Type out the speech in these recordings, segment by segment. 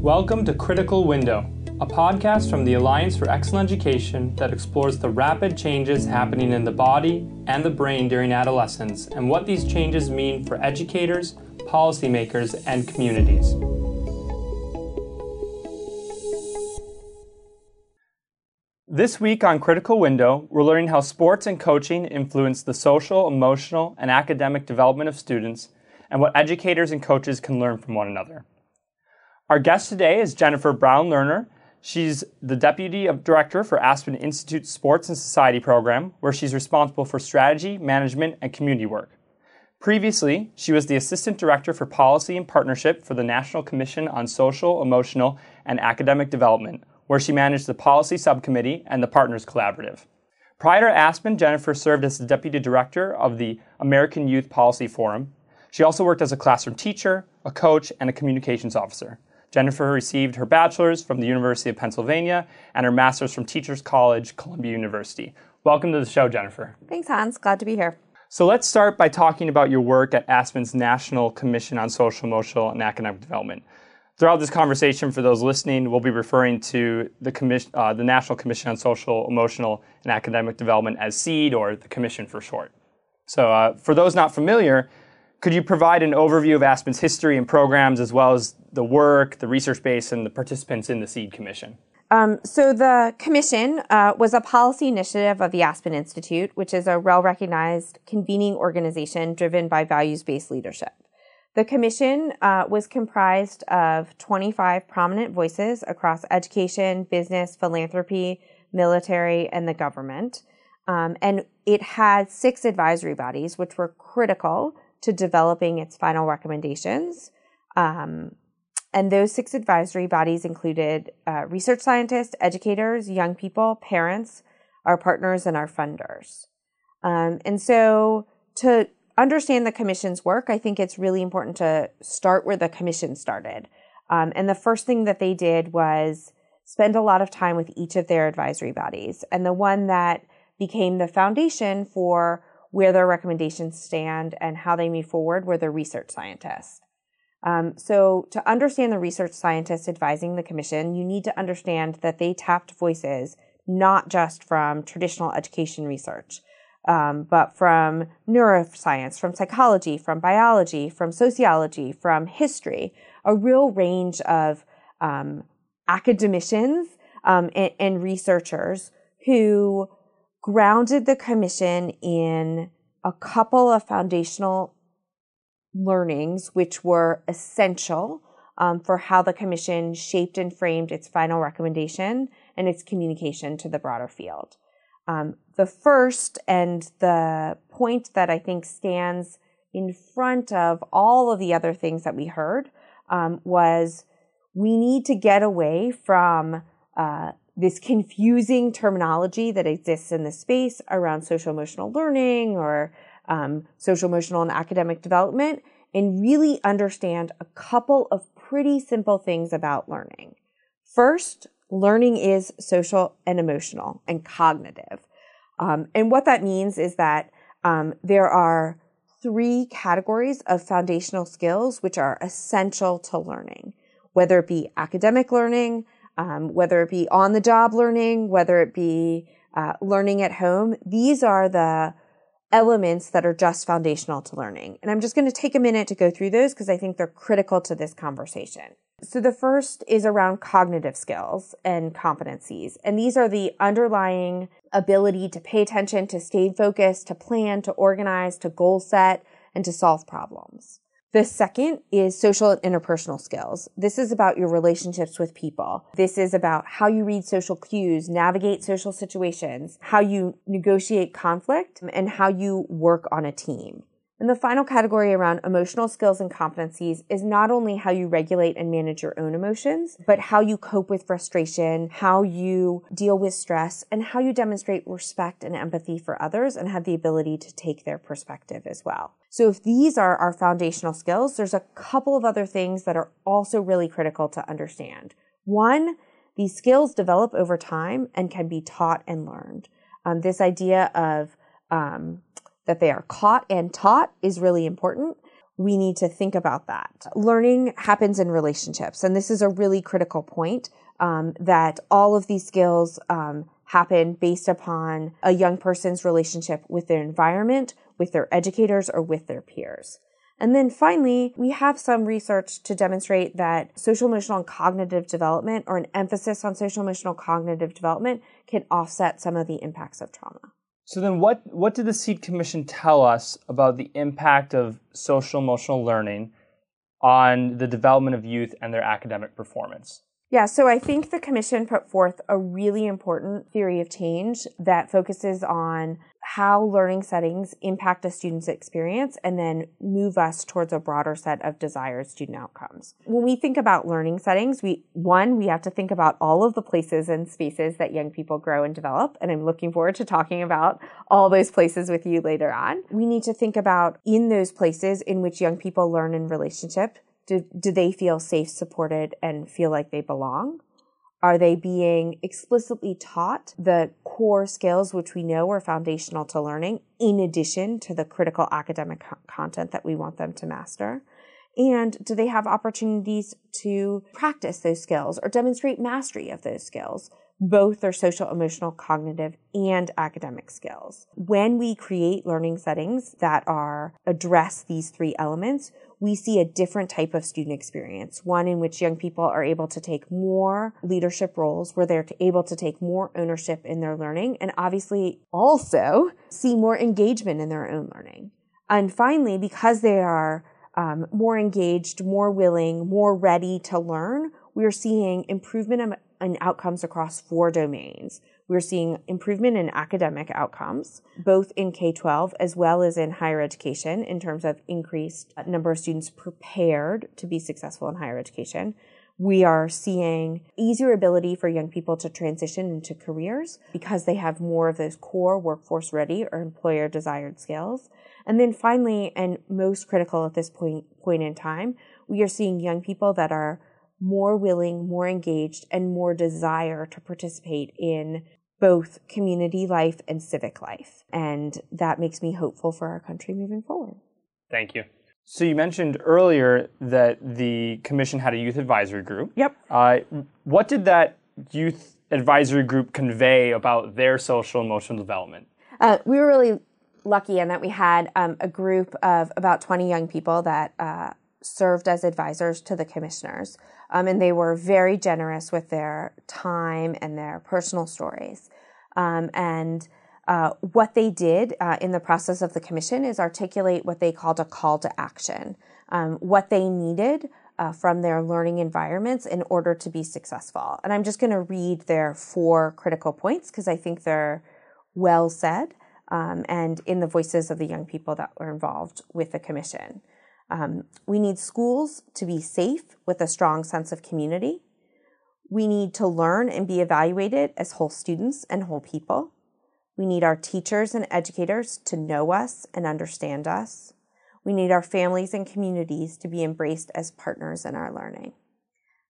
Welcome to Critical Window, a podcast from the Alliance for Excellent Education that explores the rapid changes happening in the body and the brain during adolescence and what these changes mean for educators, policymakers, and communities. This week on Critical Window, we're learning how sports and coaching influence the social, emotional, and academic development of students and what educators and coaches can learn from one another. Our guest today is Jennifer Brown Lerner. She's the Deputy Director for Aspen Institute Sports and Society Program, where she's responsible for strategy, management, and community work. Previously, she was the Assistant Director for Policy and Partnership for the National Commission on Social, Emotional, and Academic Development, where she managed the Policy Subcommittee and the Partners Collaborative. Prior to Aspen, Jennifer served as the Deputy Director of the American Youth Policy Forum. She also worked as a classroom teacher, a coach, and a communications officer. Jennifer received her bachelor's from the University of Pennsylvania and her master's from Teachers College, Columbia University. Welcome to the show, Jennifer. Thanks, Hans. Glad to be here. So let's start by talking about your work at Aspen's National Commission on Social, Emotional, and Academic Development. Throughout this conversation, for those listening, we'll be referring to the, commission, uh, the National Commission on Social, Emotional, and Academic Development as SEAD, or the Commission for short. So, uh, for those not familiar, could you provide an overview of Aspen's history and programs, as well as the work, the research base, and the participants in the SEAD Commission? Um, so the commission uh, was a policy initiative of the Aspen Institute, which is a well-recognized convening organization driven by values-based leadership. The commission uh, was comprised of 25 prominent voices across education, business, philanthropy, military, and the government. Um, and it had six advisory bodies, which were critical to developing its final recommendations. Um, and those six advisory bodies included uh, research scientists, educators, young people, parents, our partners, and our funders. Um, and so to understand the commission's work, I think it's really important to start where the commission started. Um, and the first thing that they did was spend a lot of time with each of their advisory bodies. And the one that became the foundation for where their recommendations stand and how they move forward were the research scientists. Um, so to understand the research scientists advising the commission, you need to understand that they tapped voices not just from traditional education research, um, but from neuroscience, from psychology, from biology, from sociology, from history, a real range of um, academicians um, and, and researchers who grounded the commission in a couple of foundational learnings, which were essential um, for how the commission shaped and framed its final recommendation and its communication to the broader field. Um, the first and the point that I think stands in front of all of the other things that we heard um, was we need to get away from uh, this confusing terminology that exists in the space around social emotional learning or um, social emotional and academic development and really understand a couple of pretty simple things about learning. First, learning is social and emotional and cognitive. Um, and what that means is that um, there are three categories of foundational skills which are essential to learning, whether it be academic learning, um, whether it be on the job learning, whether it be uh, learning at home. These are the elements that are just foundational to learning. And I'm just going to take a minute to go through those because I think they're critical to this conversation. So the first is around cognitive skills and competencies. And these are the underlying ability to pay attention, to stay focused, to plan, to organize, to goal set, and to solve problems. The second is social and interpersonal skills. This is about your relationships with people. This is about how you read social cues, navigate social situations, how you negotiate conflict, and how you work on a team. And the final category around emotional skills and competencies is not only how you regulate and manage your own emotions, but how you cope with frustration, how you deal with stress, and how you demonstrate respect and empathy for others and have the ability to take their perspective as well. So if these are our foundational skills, there's a couple of other things that are also really critical to understand. One, these skills develop over time and can be taught and learned. Um, this idea of um, that they are caught and taught is really important. we need to think about that. Learning happens in relationships, and this is a really critical point um, that all of these skills um, happen based upon a young person's relationship with their environment, with their educators, or with their peers. And then finally, we have some research to demonstrate that social emotional and cognitive development or an emphasis on social emotional cognitive development can offset some of the impacts of trauma. So then what what did the SEAD Commission tell us about the impact of social emotional learning on the development of youth and their academic performance? Yeah, so I think the commission put forth a really important theory of change that focuses on how learning settings impact a student's experience and then move us towards a broader set of desired student outcomes. When we think about learning settings, we one, we have to think about all of the places and spaces that young people grow and develop, and I'm looking forward to talking about all those places with you later on. We need to think about in those places in which young people learn in relationship do, do they feel safe, supported, and feel like they belong? Are they being explicitly taught the core skills which we know are foundational to learning in addition to the critical academic co- content that we want them to master? And do they have opportunities to practice those skills or demonstrate mastery of those skills? Both their social, emotional, cognitive, and academic skills. When we create learning settings that are address these three elements, we see a different type of student experience, one in which young people are able to take more leadership roles, where they're able to take more ownership in their learning, and obviously also see more engagement in their own learning. And finally, because they are um, more engaged, more willing, more ready to learn, we're seeing improvement in outcomes across four domains. We're seeing improvement in academic outcomes, both in K 12 as well as in higher education, in terms of increased uh, number of students prepared to be successful in higher education. We are seeing easier ability for young people to transition into careers because they have more of those core workforce ready or employer desired skills. And then finally, and most critical at this point, point in time, we are seeing young people that are more willing, more engaged, and more desire to participate in both community life and civic life. And that makes me hopeful for our country moving forward. Thank you. So you mentioned earlier that the commission had a youth advisory group. Yep. Uh, what did that youth advisory group convey about their social emotional development? Uh, we were really lucky in that we had um, a group of about 20 young people that uh, served as advisors to the commissioners. Um, and they were very generous with their time and their personal stories. Um, and uh, what they did uh, in the process of the commission is articulate what they called a call to action, um, what they needed uh, from their learning environments in order to be successful. And I'm just going to read their four critical points because I think they're well said um, and in the voices of the young people that were involved with the commission. Um, we need schools to be safe with a strong sense of community. We need to learn and be evaluated as whole students and whole people. We need our teachers and educators to know us and understand us. We need our families and communities to be embraced as partners in our learning.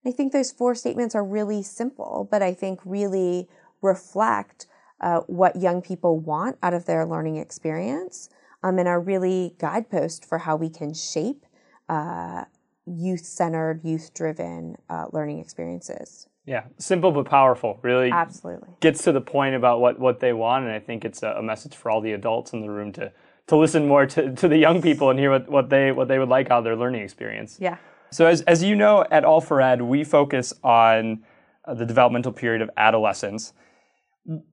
I think those four statements are really simple, but I think really reflect uh, what young people want out of their learning experience um, and are really guideposts for how we can shape uh, youth centered, youth driven uh, learning experiences. Yeah, simple but powerful. Really, absolutely gets to the point about what, what they want, and I think it's a, a message for all the adults in the room to to listen more to, to the young people and hear what, what they what they would like out of their learning experience. Yeah. So as as you know, at All4Ed, we focus on uh, the developmental period of adolescence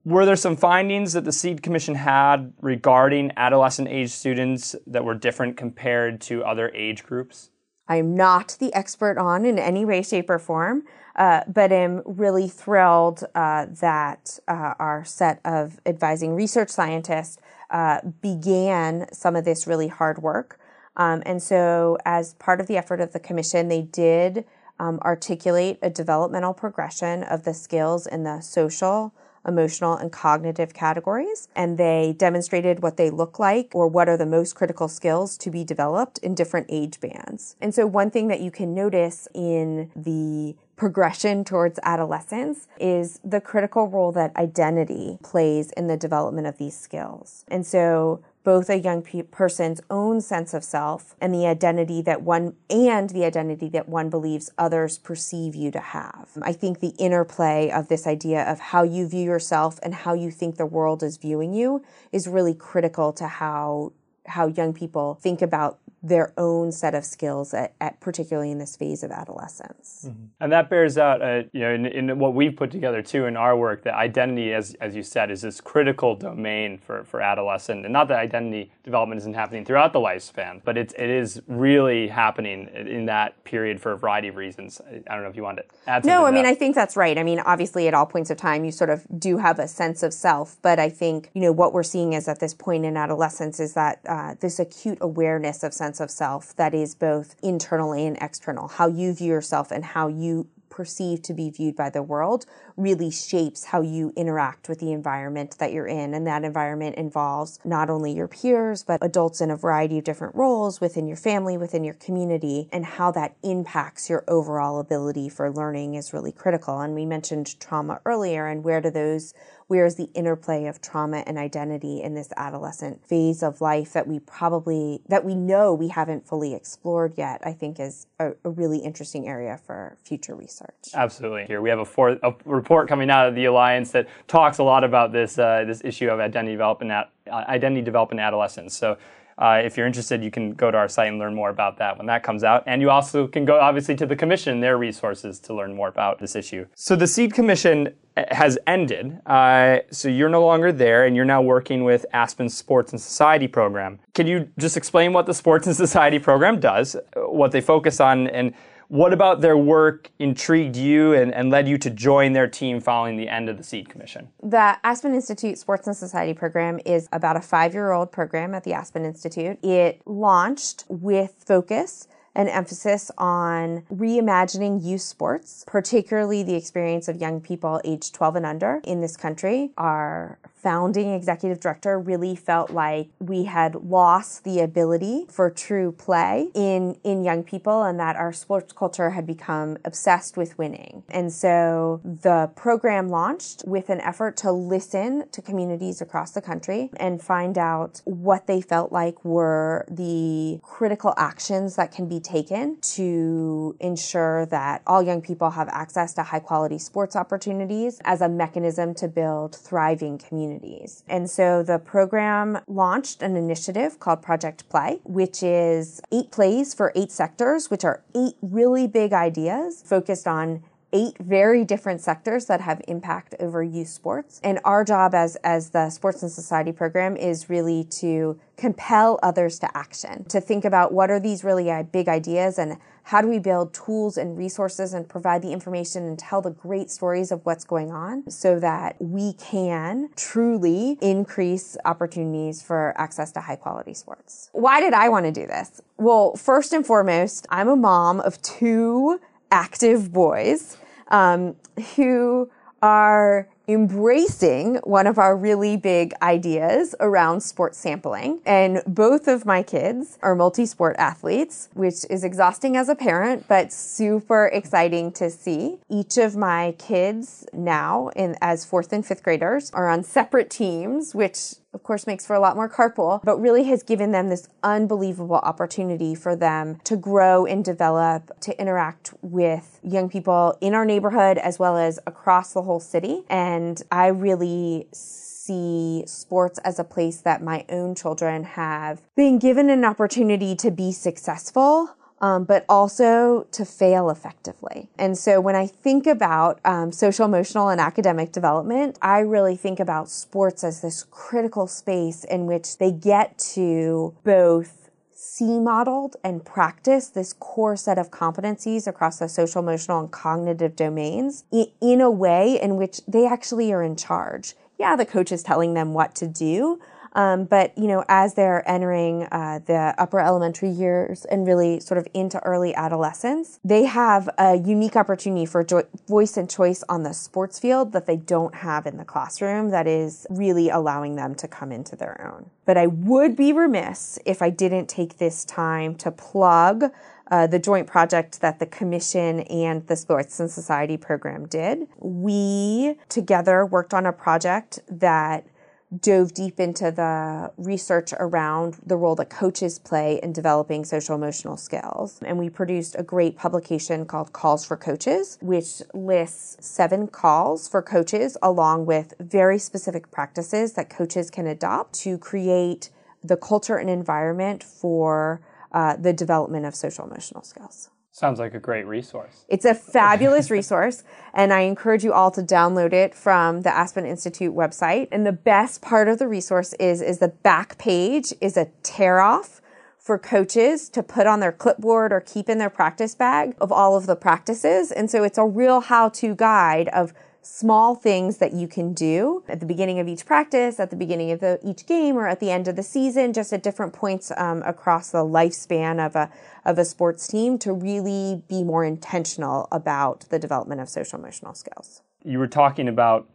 were there some findings that the SEAD Commission had regarding adolescent age students that were different compared to other age groups? I am not the expert on in any way, shape, or form, uh, but am really thrilled uh, that uh, our set of advising research scientists uh, began some of this really hard work. Um, and so, as part of the effort of the commission, they did um, articulate a developmental progression of the skills in the social, emotional, and cognitive categories. And they demonstrated what they look like or what are the most critical skills to be developed in different age bands. And so one thing that you can notice in the progression towards adolescence is the critical role that identity plays in the development of these skills. And so both a young pe- person's own sense of self and the identity that one and the identity that one believes others perceive you to have. I think the interplay of this idea of how you view yourself and how you think the world is viewing you is really critical to how how young people think about their own set of skills at, at particularly in this phase of adolescence. Mm-hmm. And that bears out, uh, you know, in, in, what we've put together too in our work, that identity, as, as you said, is this critical domain for, for adolescent. And not that identity development isn't happening throughout the lifespan, but it's, it is really happening in that period for a variety of reasons. I don't know if you want to add No, I mean, I think that's right. I mean, obviously at all points of time, you sort of do have a sense of self, but I think, you know, what we're seeing is at this point in adolescence is that uh, this acute awareness of sense of self that is both internal and external, how you view yourself and how you perceive to be viewed by the world really shapes how you interact with the environment that you're in. And that environment involves not only your peers, but adults in a variety of different roles within your family, within your community, and how that impacts your overall ability for learning is really critical. And we mentioned trauma earlier, and where do those where's the interplay of trauma and identity in this adolescent phase of life that we probably that we know we haven't fully explored yet i think is a, a really interesting area for future research absolutely here we have a, fourth, a report coming out of the alliance that talks a lot about this uh, this issue of identity development uh, identity development adolescence so uh, if you're interested, you can go to our site and learn more about that when that comes out. And you also can go, obviously, to the Commission, their resources to learn more about this issue. So the SEAD Commission has ended. Uh, so you're no longer there, and you're now working with Aspen's Sports and Society program. Can you just explain what the Sports and Society program does, what they focus on, and what about their work intrigued you and, and led you to join their team following the end of the SEAD Commission? The Aspen Institute Sports and Society program is about a five year old program at the Aspen Institute. It launched with focus an emphasis on reimagining youth sports, particularly the experience of young people aged 12 and under in this country. Our founding executive director really felt like we had lost the ability for true play in, in young people and that our sports culture had become obsessed with winning. And so the program launched with an effort to listen to communities across the country and find out what they felt like were the critical actions that can be taken to ensure that all young people have access to high quality sports opportunities as a mechanism to build thriving communities communities. And so the program launched an initiative called Project Play, which is eight plays for eight sectors, which are eight really big ideas focused on eight very different sectors that have impact over youth sports. And our job as, as the Sports and Society program is really to compel others to action, to think about what are these really uh, big ideas and how do we build tools and resources and provide the information and tell the great stories of what's going on so that we can truly increase opportunities for access to high quality sports. Why did I want to do this? Well, first and foremost, I'm a mom of two active boys um, who are embracing one of our really big ideas around sports sampling. And both of my kids are multi sport athletes, which is exhausting as a parent, but super exciting to see. Each of my kids now, in, as fourth and fifth graders, are on separate teams, which of course makes for a lot more carpool, but really has given them this unbelievable opportunity for them to grow and develop, to interact with young people in our neighborhood as well as across the whole city. And I really see sports as a place that my own children have been given an opportunity to be successful um, but also to fail effectively. And so when I think about um, social, emotional, and academic development, I really think about sports as this critical space in which they get to both see modeled and practice this core set of competencies across the social, emotional, and cognitive domains in a way in which they actually are in charge. Yeah, the coach is telling them what to do, um, but you know, as they're entering uh, the upper elementary years and really sort of into early adolescence, they have a unique opportunity for jo- voice and choice on the sports field that they don't have in the classroom. That is really allowing them to come into their own. But I would be remiss if I didn't take this time to plug uh, the joint project that the Commission and the Sports and Society program did. We together worked on a project that dove deep into the research around the role that coaches play in developing social emotional skills. And we produced a great publication called Calls for Coaches, which lists seven calls for coaches along with very specific practices that coaches can adopt to create the culture and environment for uh, the development of social emotional skills. Sounds like a great resource. It's a fabulous resource, and I encourage you all to download it from the Aspen Institute website. And the best part of the resource is, is the back page is a tear off for coaches to put on their clipboard or keep in their practice bag of all of the practices. And so it's a real how to guide of small things that you can do at the beginning of each practice, at the beginning of the, each game, or at the end of the season, just at different points um, across the lifespan of a of a sports team to really be more intentional about the development of social emotional skills. You were talking about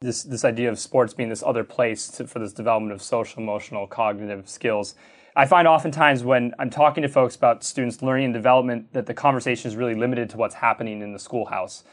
this this idea of sports being this other place to, for this development of social emotional cognitive skills. I find oftentimes when I'm talking to folks about students learning and development that the conversation is really limited to what's happening in the schoolhouse.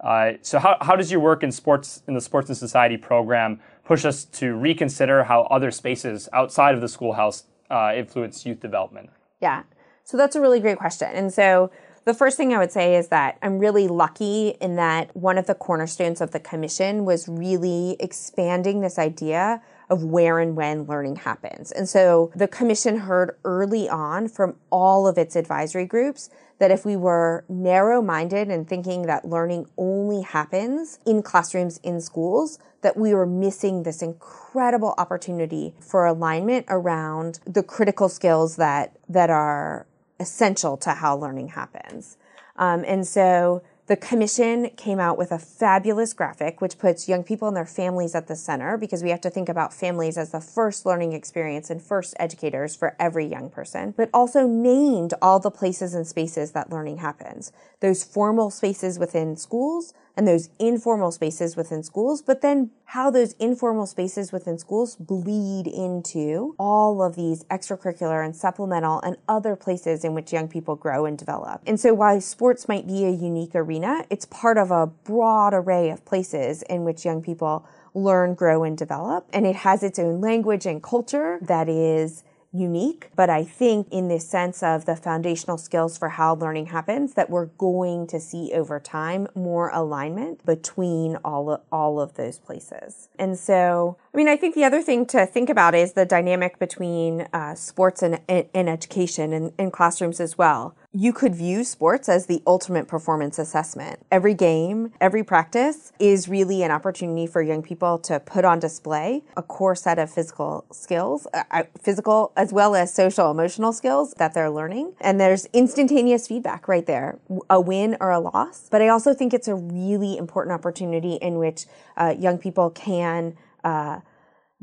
Uh, so how, how does your work in sports in the sports and society program push us to reconsider how other spaces outside of the schoolhouse uh, influence youth development? Yeah, so that's a really great question. And so the first thing I would say is that I'm really lucky in that one of the cornerstones of the commission was really expanding this idea of where and when learning happens. And so the commission heard early on from all of its advisory groups that if we were narrow minded and thinking that learning only happens in classrooms in schools, that we were missing this incredible opportunity for alignment around the critical skills that, that are essential to how learning happens. Um, and so the commission came out with a fabulous graphic, which puts young people and their families at the center because we have to think about families as the first learning experience and first educators for every young person, but also named all the places and spaces that learning happens. Those formal spaces within schools, and those informal spaces within schools, but then how those informal spaces within schools bleed into all of these extracurricular and supplemental and other places in which young people grow and develop. And so while sports might be a unique arena, it's part of a broad array of places in which young people learn, grow, and develop. And it has its own language and culture that is unique, but I think in this sense of the foundational skills for how learning happens that we're going to see over time more alignment between all of, all of those places. And so, I mean, I think the other thing to think about is the dynamic between uh, sports and, and, education and, and classrooms as well you could view sports as the ultimate performance assessment. Every game, every practice is really an opportunity for young people to put on display a core set of physical skills, uh, uh, physical as well as social emotional skills that they're learning. And there's instantaneous feedback right there, a win or a loss. But I also think it's a really important opportunity in which uh, young people can uh,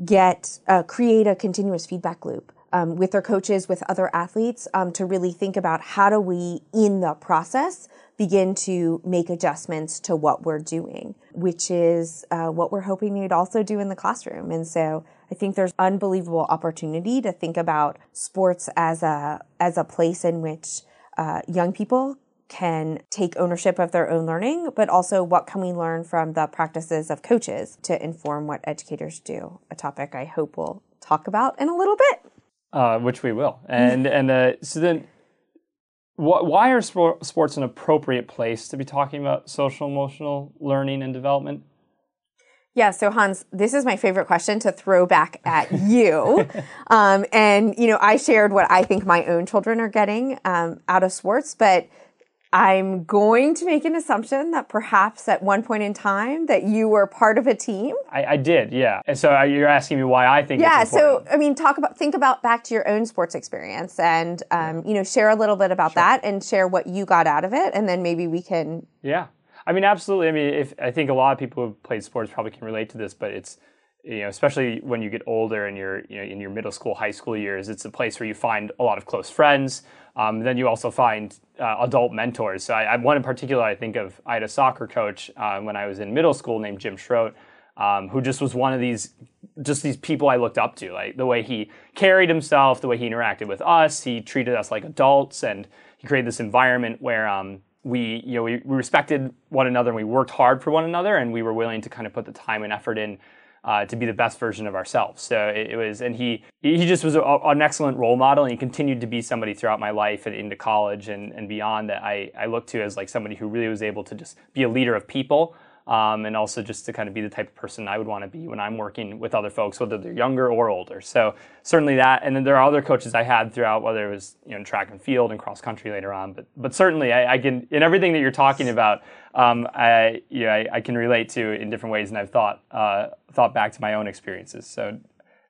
get uh, create a continuous feedback loop um, with their coaches, with other athletes, um, to really think about how do we, in the process, begin to make adjustments to what we're doing, which is uh, what we're hoping we'd also do in the classroom. And so I think there's unbelievable opportunity to think about sports as a as a place in which uh, young people can take ownership of their own learning, but also what can we learn from the practices of coaches to inform what educators do, a topic I hope we'll talk about in a little bit uh, which we will. And and uh, so then, wh- why are sports an appropriate place to be talking about social emotional learning and development? Yeah, so Hans, this is my favorite question to throw back at you. um, and, you know, I shared what I think my own children are getting um, out of sports, but I'm going to make an assumption that perhaps at one point in time that you were part of a team. I, I did, yeah. And so uh, you're asking me why I think. Yeah. so I mean, talk about think about back to your own sports experience, and um, you know, share a little bit about sure. that, and share what you got out of it, and then maybe we can. Yeah, I mean, absolutely. I mean, if I think a lot of people who've played sports probably can relate to this, but it's you know, especially when you get older and you're you know in your middle school, high school years, it's a place where you find a lot of close friends. Um, then you also find uh, adult mentors. So I, I, one in particular, I think of. I had a soccer coach uh, when I was in middle school named Jim Schroet, um, who just was one of these just these people I looked up to. Like the way he carried himself, the way he interacted with us, he treated us like adults, and he created this environment where. Um, we, you know, we, we respected one another and we worked hard for one another and we were willing to kind of put the time and effort in uh, to be the best version of ourselves. So it, it was, and he he just was a, an excellent role model, and he continued to be somebody throughout my life and into college and, and beyond that I I looked to as like somebody who really was able to just be a leader of people um, and also just to kind of be the type of person I would want to be when I'm working with other folks, whether they're younger or older. So certainly that, and then there are other coaches I had throughout, whether it was you know track and field and cross country later on. But but certainly I, I can in everything that you're talking about, um, I you know, I, I, can relate to in different ways, and I've thought uh, thought back to my own experiences. So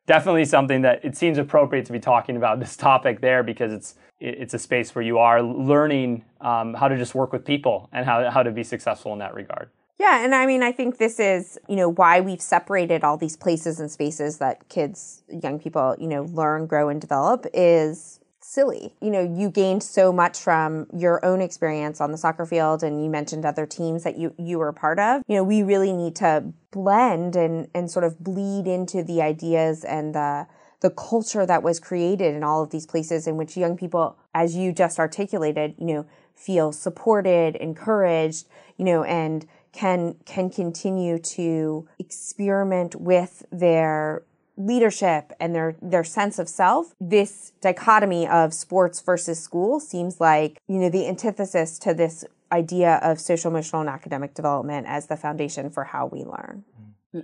definitely something that it seems appropriate to be talking about this topic there because it's it's a space where you are learning um, how to just work with people and how, how to be successful in that regard. Yeah, and I mean, I think this is, you know, why we've separated all these places and spaces that kids, young people, you know, learn, grow, and develop is silly. You know, you gained so much from your own experience on the soccer field and you mentioned other teams that you you were part of. You know, we really need to blend and and sort of bleed into the ideas and the the culture that was created in all of these places in which young people as you just articulated, you know, feel supported, encouraged, you know, and can can continue to experiment with their leadership and their their sense of self this dichotomy of sports versus school seems like you know the antithesis to this idea of social emotional and academic development as the foundation for how we learn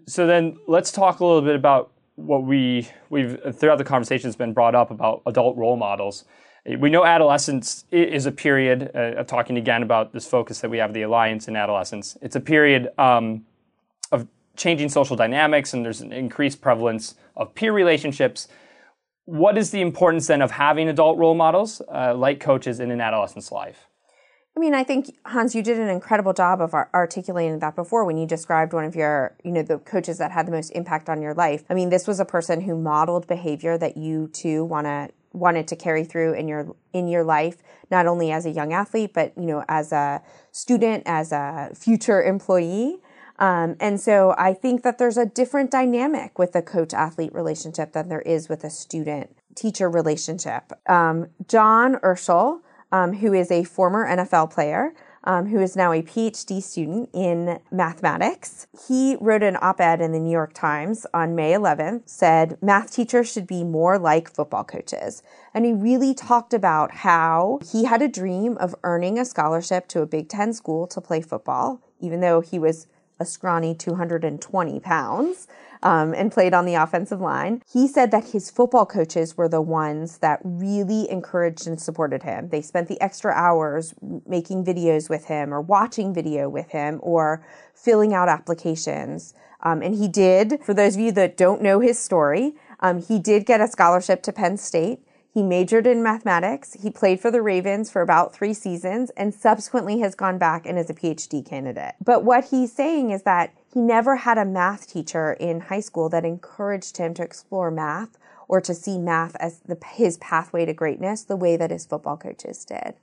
so then let's talk a little bit about what we we've throughout the conversation has been brought up about adult role models we know adolescence is a period, uh, talking again about this focus that we have the alliance in adolescence. It's a period um, of changing social dynamics, and there's an increased prevalence of peer relationships. What is the importance then of having adult role models uh, like coaches in an adolescent's life? I mean, I think Hans, you did an incredible job of articulating that before when you described one of your, you know, the coaches that had the most impact on your life. I mean, this was a person who modeled behavior that you too want to wanted to carry through in your in your life not only as a young athlete but you know as a student as a future employee um, and so i think that there's a different dynamic with the coach athlete relationship than there is with a student teacher relationship um, john urschel um, who is a former nfl player um, who is now a PhD student in mathematics. He wrote an op ed in the New York Times on May 11th, said math teachers should be more like football coaches. And he really talked about how he had a dream of earning a scholarship to a Big Ten school to play football, even though he was a scrawny 220 pounds um, and played on the offensive line. He said that his football coaches were the ones that really encouraged and supported him. They spent the extra hours making videos with him or watching video with him or filling out applications. Um, and he did, for those of you that don't know his story, um, he did get a scholarship to Penn State. He majored in mathematics. He played for the Ravens for about three seasons and subsequently has gone back and is a PhD candidate. But what he's saying is that he never had a math teacher in high school that encouraged him to explore math or to see math as the, his pathway to greatness the way that his football coaches did.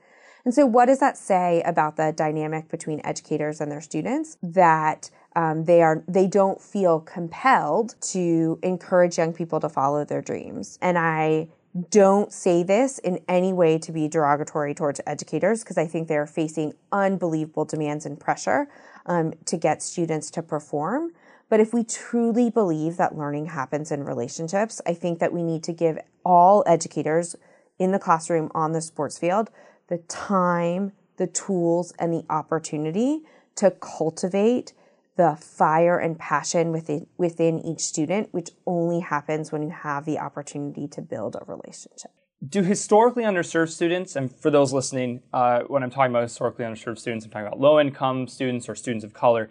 And so, what does that say about the dynamic between educators and their students? That um, they are they don't feel compelled to encourage young people to follow their dreams. And I don't say this in any way to be derogatory towards educators because I think they're facing unbelievable demands and pressure um, to get students to perform. But if we truly believe that learning happens in relationships, I think that we need to give all educators in the classroom on the sports field the time, the tools, and the opportunity to cultivate the fire and passion within within each student, which only happens when you have the opportunity to build a relationship. Do historically underserved students, and for those listening, uh, when I'm talking about historically underserved students, I'm talking about low income students or students of color.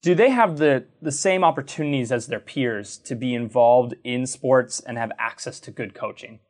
Do they have the, the same opportunities as their peers to be involved in sports and have access to good coaching?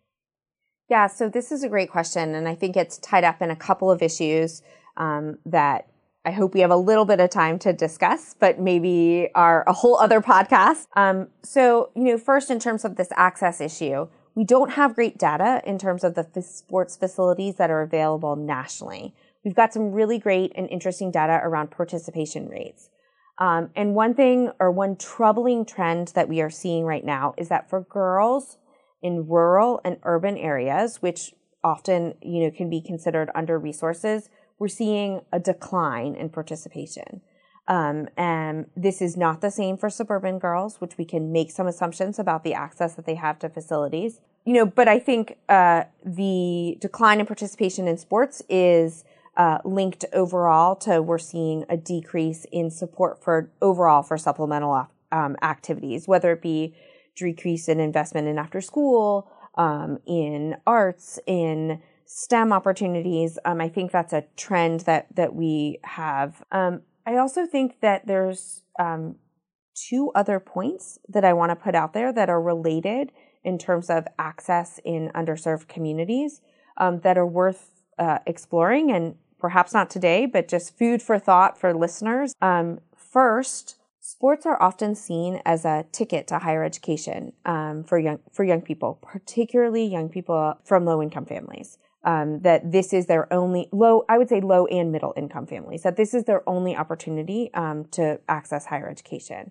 Yeah, so this is a great question, and I think it's tied up in a couple of issues um, that I hope we have a little bit of time to discuss, but maybe are a whole other podcast. Um, so, you know, first in terms of this access issue, we don't have great data in terms of the sports facilities that are available nationally. We've got some really great and interesting data around participation rates. Um, and one thing or one troubling trend that we are seeing right now is that for girls in rural and urban areas, which often, you know, can be considered under resources, we're seeing a decline in participation. Um, and this is not the same for suburban girls, which we can make some assumptions about the access that they have to facilities. You know, but I think uh, the decline in participation in sports is uh, linked overall to we're seeing a decrease in support for overall for supplemental um, activities, whether it be decrease in investment in after school, um, in arts, in STEM opportunities. Um, I think that's a trend that that we have. Um, I also think that there's um, two other points that I want to put out there that are related in terms of access in underserved communities um, that are worth uh, exploring and perhaps not today, but just food for thought for listeners. Um, first, sports are often seen as a ticket to higher education um, for young for young people, particularly young people from low income families um, that this is their only low, I would say low and middle income families, that this is their only opportunity um, to access higher education.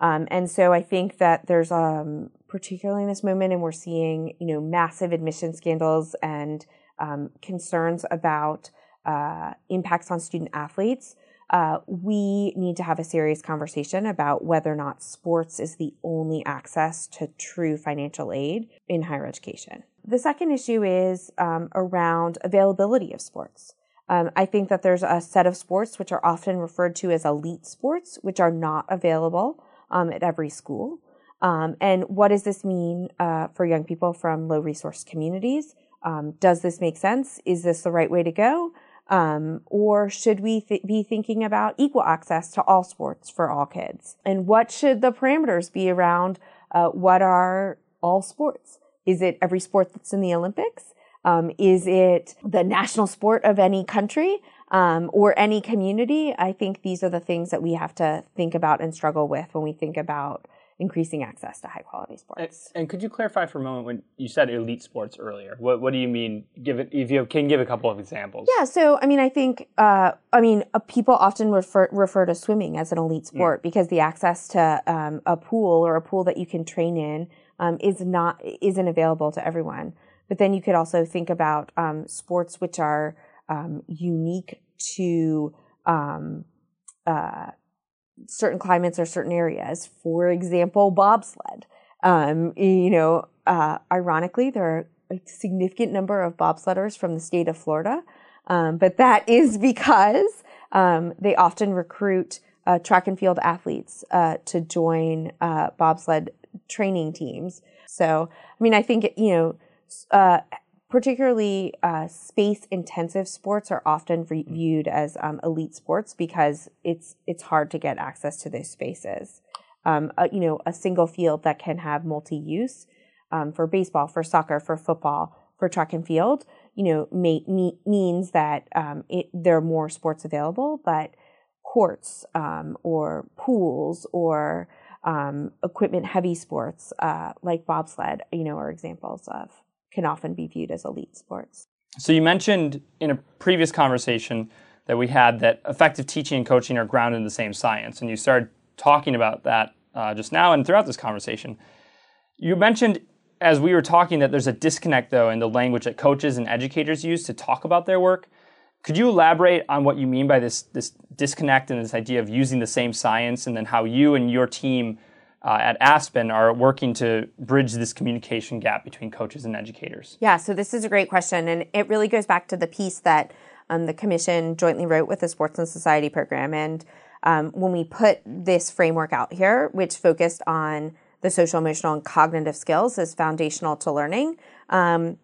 Um, and so I think that there's, um, particularly in this moment, and we're seeing, you know, massive admission scandals and um, concerns about uh, impacts on student athletes. Uh, we need to have a serious conversation about whether or not sports is the only access to true financial aid in higher education. The second issue is um, around availability of sports. Um, I think that there's a set of sports which are often referred to as elite sports, which are not available um, at every school. Um, and what does this mean uh, for young people from low resource communities? Um, does this make sense? Is this the right way to go? Um, or should we th- be thinking about equal access to all sports for all kids? And what should the parameters be around uh, what are all sports? Is it every sport that's in the Olympics? Um, is it the national sport of any country um, or any community? I think these are the things that we have to think about and struggle with when we think about increasing access to high quality sports. And, and, could you clarify for a moment when you said elite sports earlier? What what do you mean? Give it if you can give a couple of examples. Yeah, so I mean, I think uh, I mean uh, people often refer refer to swimming as an elite sport mm. because the access to um, a pool or a pool that you can train in um, is not isn't available to everyone. But then you could also think about um, sports which are um, unique to um, uh, certain climates or certain areas. For example, bobsled. Um, you know, uh, ironically, there are a significant number of bobsledders from the state of Florida, um, but that is because they often recruit uh, track and field athletes uh, to join uh, bobsled training teams. So, I mean, I think, you know, uh, particularly uh, space intensive sports are often viewed as um, elite sports because it's it's hard to get access to those spaces. Um, uh, you know, a single field that can have multi use um, for baseball, for soccer, for football, for track and field, you know, may, me, means that um, it, there are more sports available, but courts um, or pools or um, equipment heavy sports uh, like bobsled, you know, are examples of can often be viewed as elite sports. So you mentioned in a previous conversation that we had that effective teaching and coaching are grounded in the same science, and you started talking about that uh, just now and throughout this conversation. You mentioned as we were talking that there's a disconnect though in the language that coaches and educators use to talk about their work. Could you elaborate on what you mean by this this disconnect and this idea of using the same science, and then how you and your team uh, at Aspen are working to bridge this communication gap between coaches and educators? Yeah, so this is a great question, and it really goes back to the piece that um, the commission jointly wrote with the Sports and Society program. And um, when we put this framework out here, which focused on the social, emotional, and cognitive skills as foundational to learning. Um,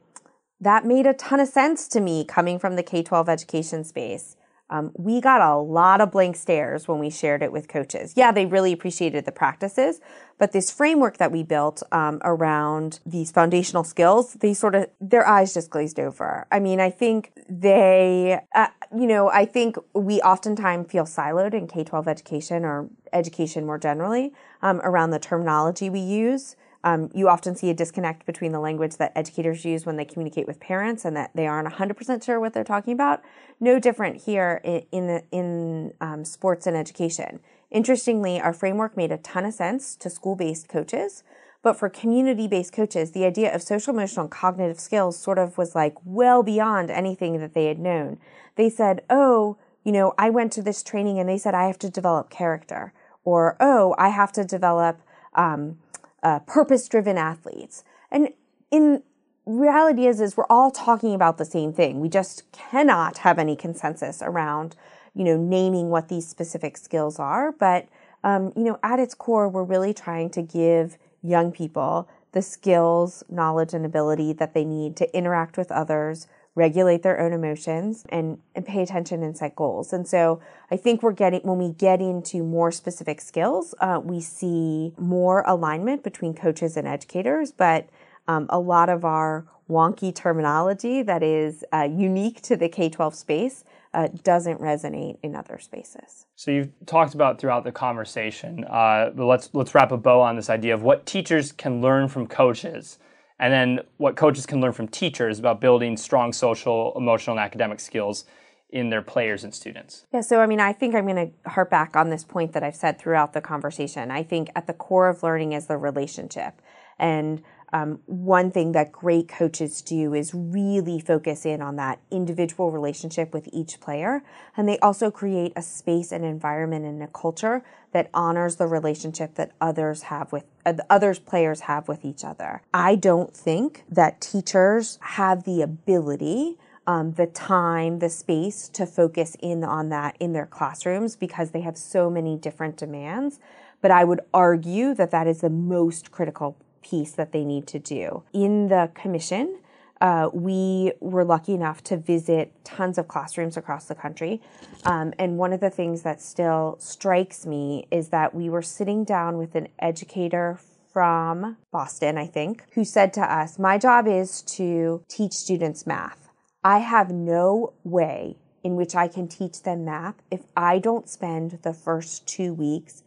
that made a ton of sense to me coming from the K 12 education space. Um, we got a lot of blank stares when we shared it with coaches. Yeah, they really appreciated the practices, but this framework that we built um, around these foundational skills, they sort of, their eyes just glazed over. I mean, I think they, uh, you know, I think we oftentimes feel siloed in K 12 education or education more generally um, around the terminology we use. Um, you often see a disconnect between the language that educators use when they communicate with parents and that they aren't 100% sure what they're talking about. No different here in, in, in um, sports and education. Interestingly, our framework made a ton of sense to school based coaches, but for community based coaches, the idea of social, emotional, and cognitive skills sort of was like well beyond anything that they had known. They said, oh, you know, I went to this training and they said I have to develop character, or oh, I have to develop um, uh, purpose-driven athletes. And in reality is is we're all talking about the same thing. We just cannot have any consensus around, you know, naming what these specific skills are. But um, you know, at its core, we're really trying to give young people the skills, knowledge, and ability that they need to interact with others, regulate their own emotions, and, and pay attention and set goals. And so I think we're getting, when we get into more specific skills, uh, we see more alignment between coaches and educators, but um, a lot of our wonky terminology that is uh, unique to the K 12 space uh, doesn't resonate in other spaces. So you've talked about throughout the conversation, uh, but let's let's wrap a bow on this idea of what teachers can learn from coaches, and then what coaches can learn from teachers about building strong social, emotional, and academic skills in their players and students. Yeah, so I mean, I think I'm going to harp back on this point that I've said throughout the conversation. I think at the core of learning is the relationship, and um, one thing that great coaches do is really focus in on that individual relationship with each player. And they also create a space and environment and a culture that honors the relationship that others have with uh, others players have with each other. I don't think that teachers have the ability um, the time, the space to focus in on that in their classrooms because they have so many different demands. But I would argue that that is the most critical piece that they need to do. In the commission, uh, we were lucky enough to visit tons of classrooms across the country. Um, and one of the things that still strikes me is that we were sitting down with an educator from Boston, I think, who said to us, My job is to teach students math. I have no way in which I can teach them math if I don't spend the first two weeks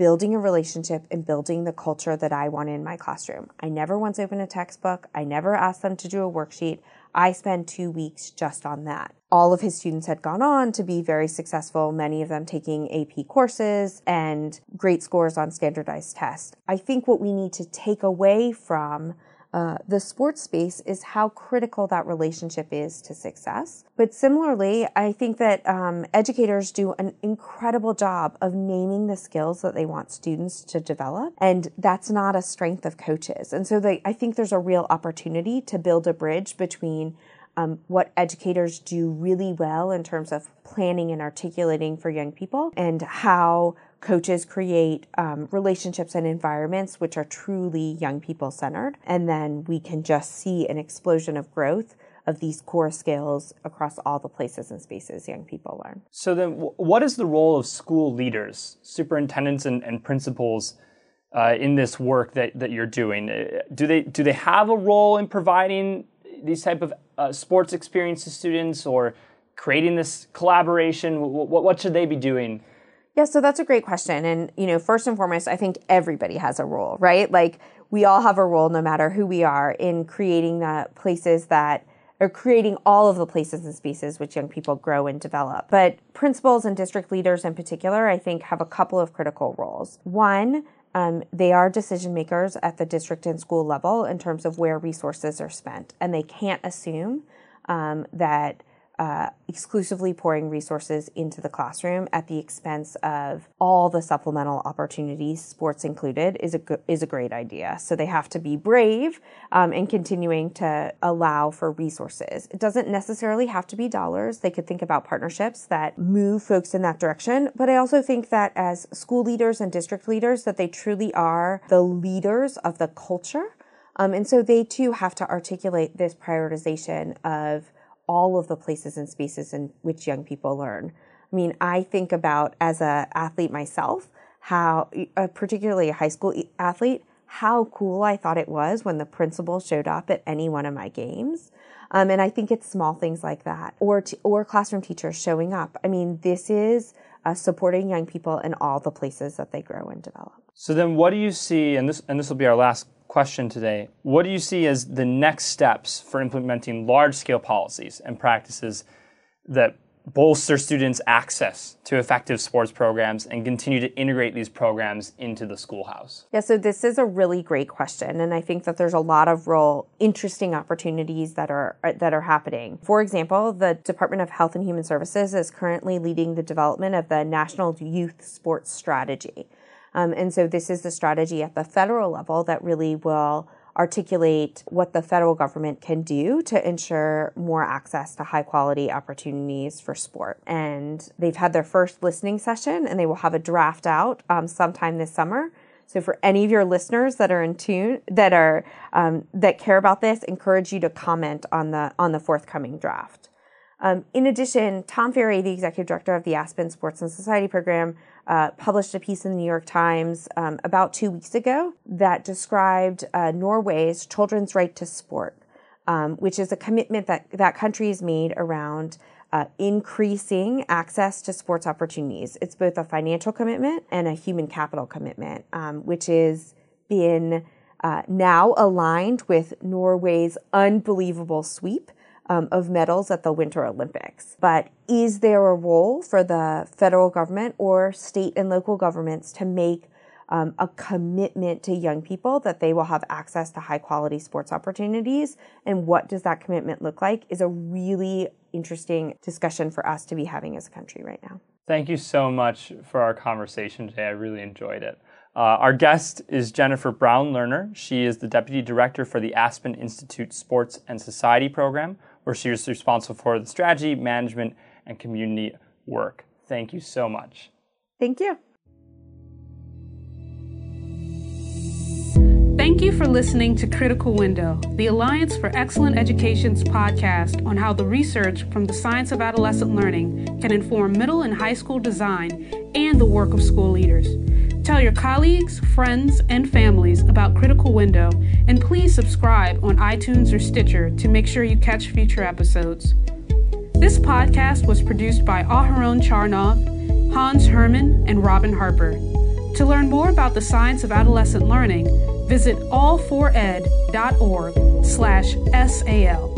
building a relationship and building the culture that I want in my classroom. I never once open a textbook. I never ask them to do a worksheet. I spend two weeks just on that. All of his students had gone on to be very successful, many of them taking AP courses and great scores on standardized tests. I think what we need to take away from uh, the sports space is how critical that relationship is to success. But similarly, I think that um, educators do an incredible job of naming the skills that they want students to develop, and that's not a strength of coaches. And so they, I think there's a real opportunity to build a bridge between um, what educators do really well in terms of planning and articulating for young people, and how coaches create um, relationships and environments which are truly young people centered. And then we can just see an explosion of growth of these core skills across all the places and spaces young people learn. So, then what is the role of school leaders, superintendents, and, and principals? Uh, in this work that, that you're doing, uh, do they do they have a role in providing these type of uh, sports experience to students, or creating this collaboration? What, what should they be doing yeah, so that's a great question. And, you know, first and foremost, I think everybody has a role, right? Like we all have a role no matter who we are in creating the places that or creating all of the places and spaces which young people grow and develop. But principals and district leaders in particular, I think, have a couple of critical roles. One, um, they are decision makers at the district and school level in terms of where resources are spent, and they can't assume um, that uh, exclusively pouring resources into the classroom at the expense of all the supplemental opportunities, sports included, is a is a great idea. So they have to be brave um, in continuing to allow for resources. It doesn't necessarily have to be dollars. They could think about partnerships that move folks in that direction. But I also think that as school leaders and district leaders, that they truly are the leaders of the culture. Um, and so they too have to articulate this prioritization of all of the places and spaces in which young people learn. I mean, I think about as a athlete myself, how, uh, particularly a high school athlete, how cool I thought it was when the principal showed up at any one of my games. Um, and I think it's small things like that, or t- or classroom teachers showing up. I mean, this is uh, supporting young people in all the places that they grow and develop. So then, what do you see? And this and this will be our last question today. What do you see as the next steps for implementing large scale policies and practices that bolster students' access to effective sports programs and continue to integrate these programs into the schoolhouse? Yeah, so this is a really great question, and I think that there's a lot of real interesting opportunities that are that are happening. For example, the Department of Health and Human Services is currently leading the development of the National Youth Sports Strategy, um, and so this is the strategy at the federal level that really will articulate what the federal government can do to ensure more access to high quality opportunities for sport. And they've had their first listening session and they will have a draft out um, sometime this summer. So for any of your listeners that are in tune, that are um, that care about this, encourage you to comment on the on the forthcoming draft. Um, in addition, Tom Farrey, the executive director of the Aspen Sports and Society Program, uh, published a piece in the New York Times um, about two weeks ago that described uh, Norway's children's right to sport, um, which is a commitment that that country has made around uh, increasing access to sports opportunities. It's both a financial commitment and a human capital commitment, um, which has been uh, now aligned with Norway's unbelievable sweep um, of medals at the Winter Olympics. But is there a role for the federal government or state and local governments to make um, a commitment to young people that they will have access to high quality sports opportunities? And what does that commitment look like is a really interesting discussion for us to be having as a country right now. Thank you so much for our conversation today. I really enjoyed it. Uh, our guest is Jennifer Brown Lerner. She is the Deputy Director for the Aspen Institute Sports and Society Program, where she was responsible for the strategy, management, and community work. Thank you so much. Thank you. Thank you for listening to Critical Window, the Alliance for Excellent Education's podcast on how the research from the science of adolescent learning can inform middle and high school design and the work of school leaders. Tell your colleagues, friends, and families about Critical Window, and please subscribe on iTunes or Stitcher to make sure you catch future episodes. This podcast was produced by Aharon Charnov, Hans Herman, and Robin Harper. To learn more about the science of adolescent learning, visit all4ed.org slash SAL.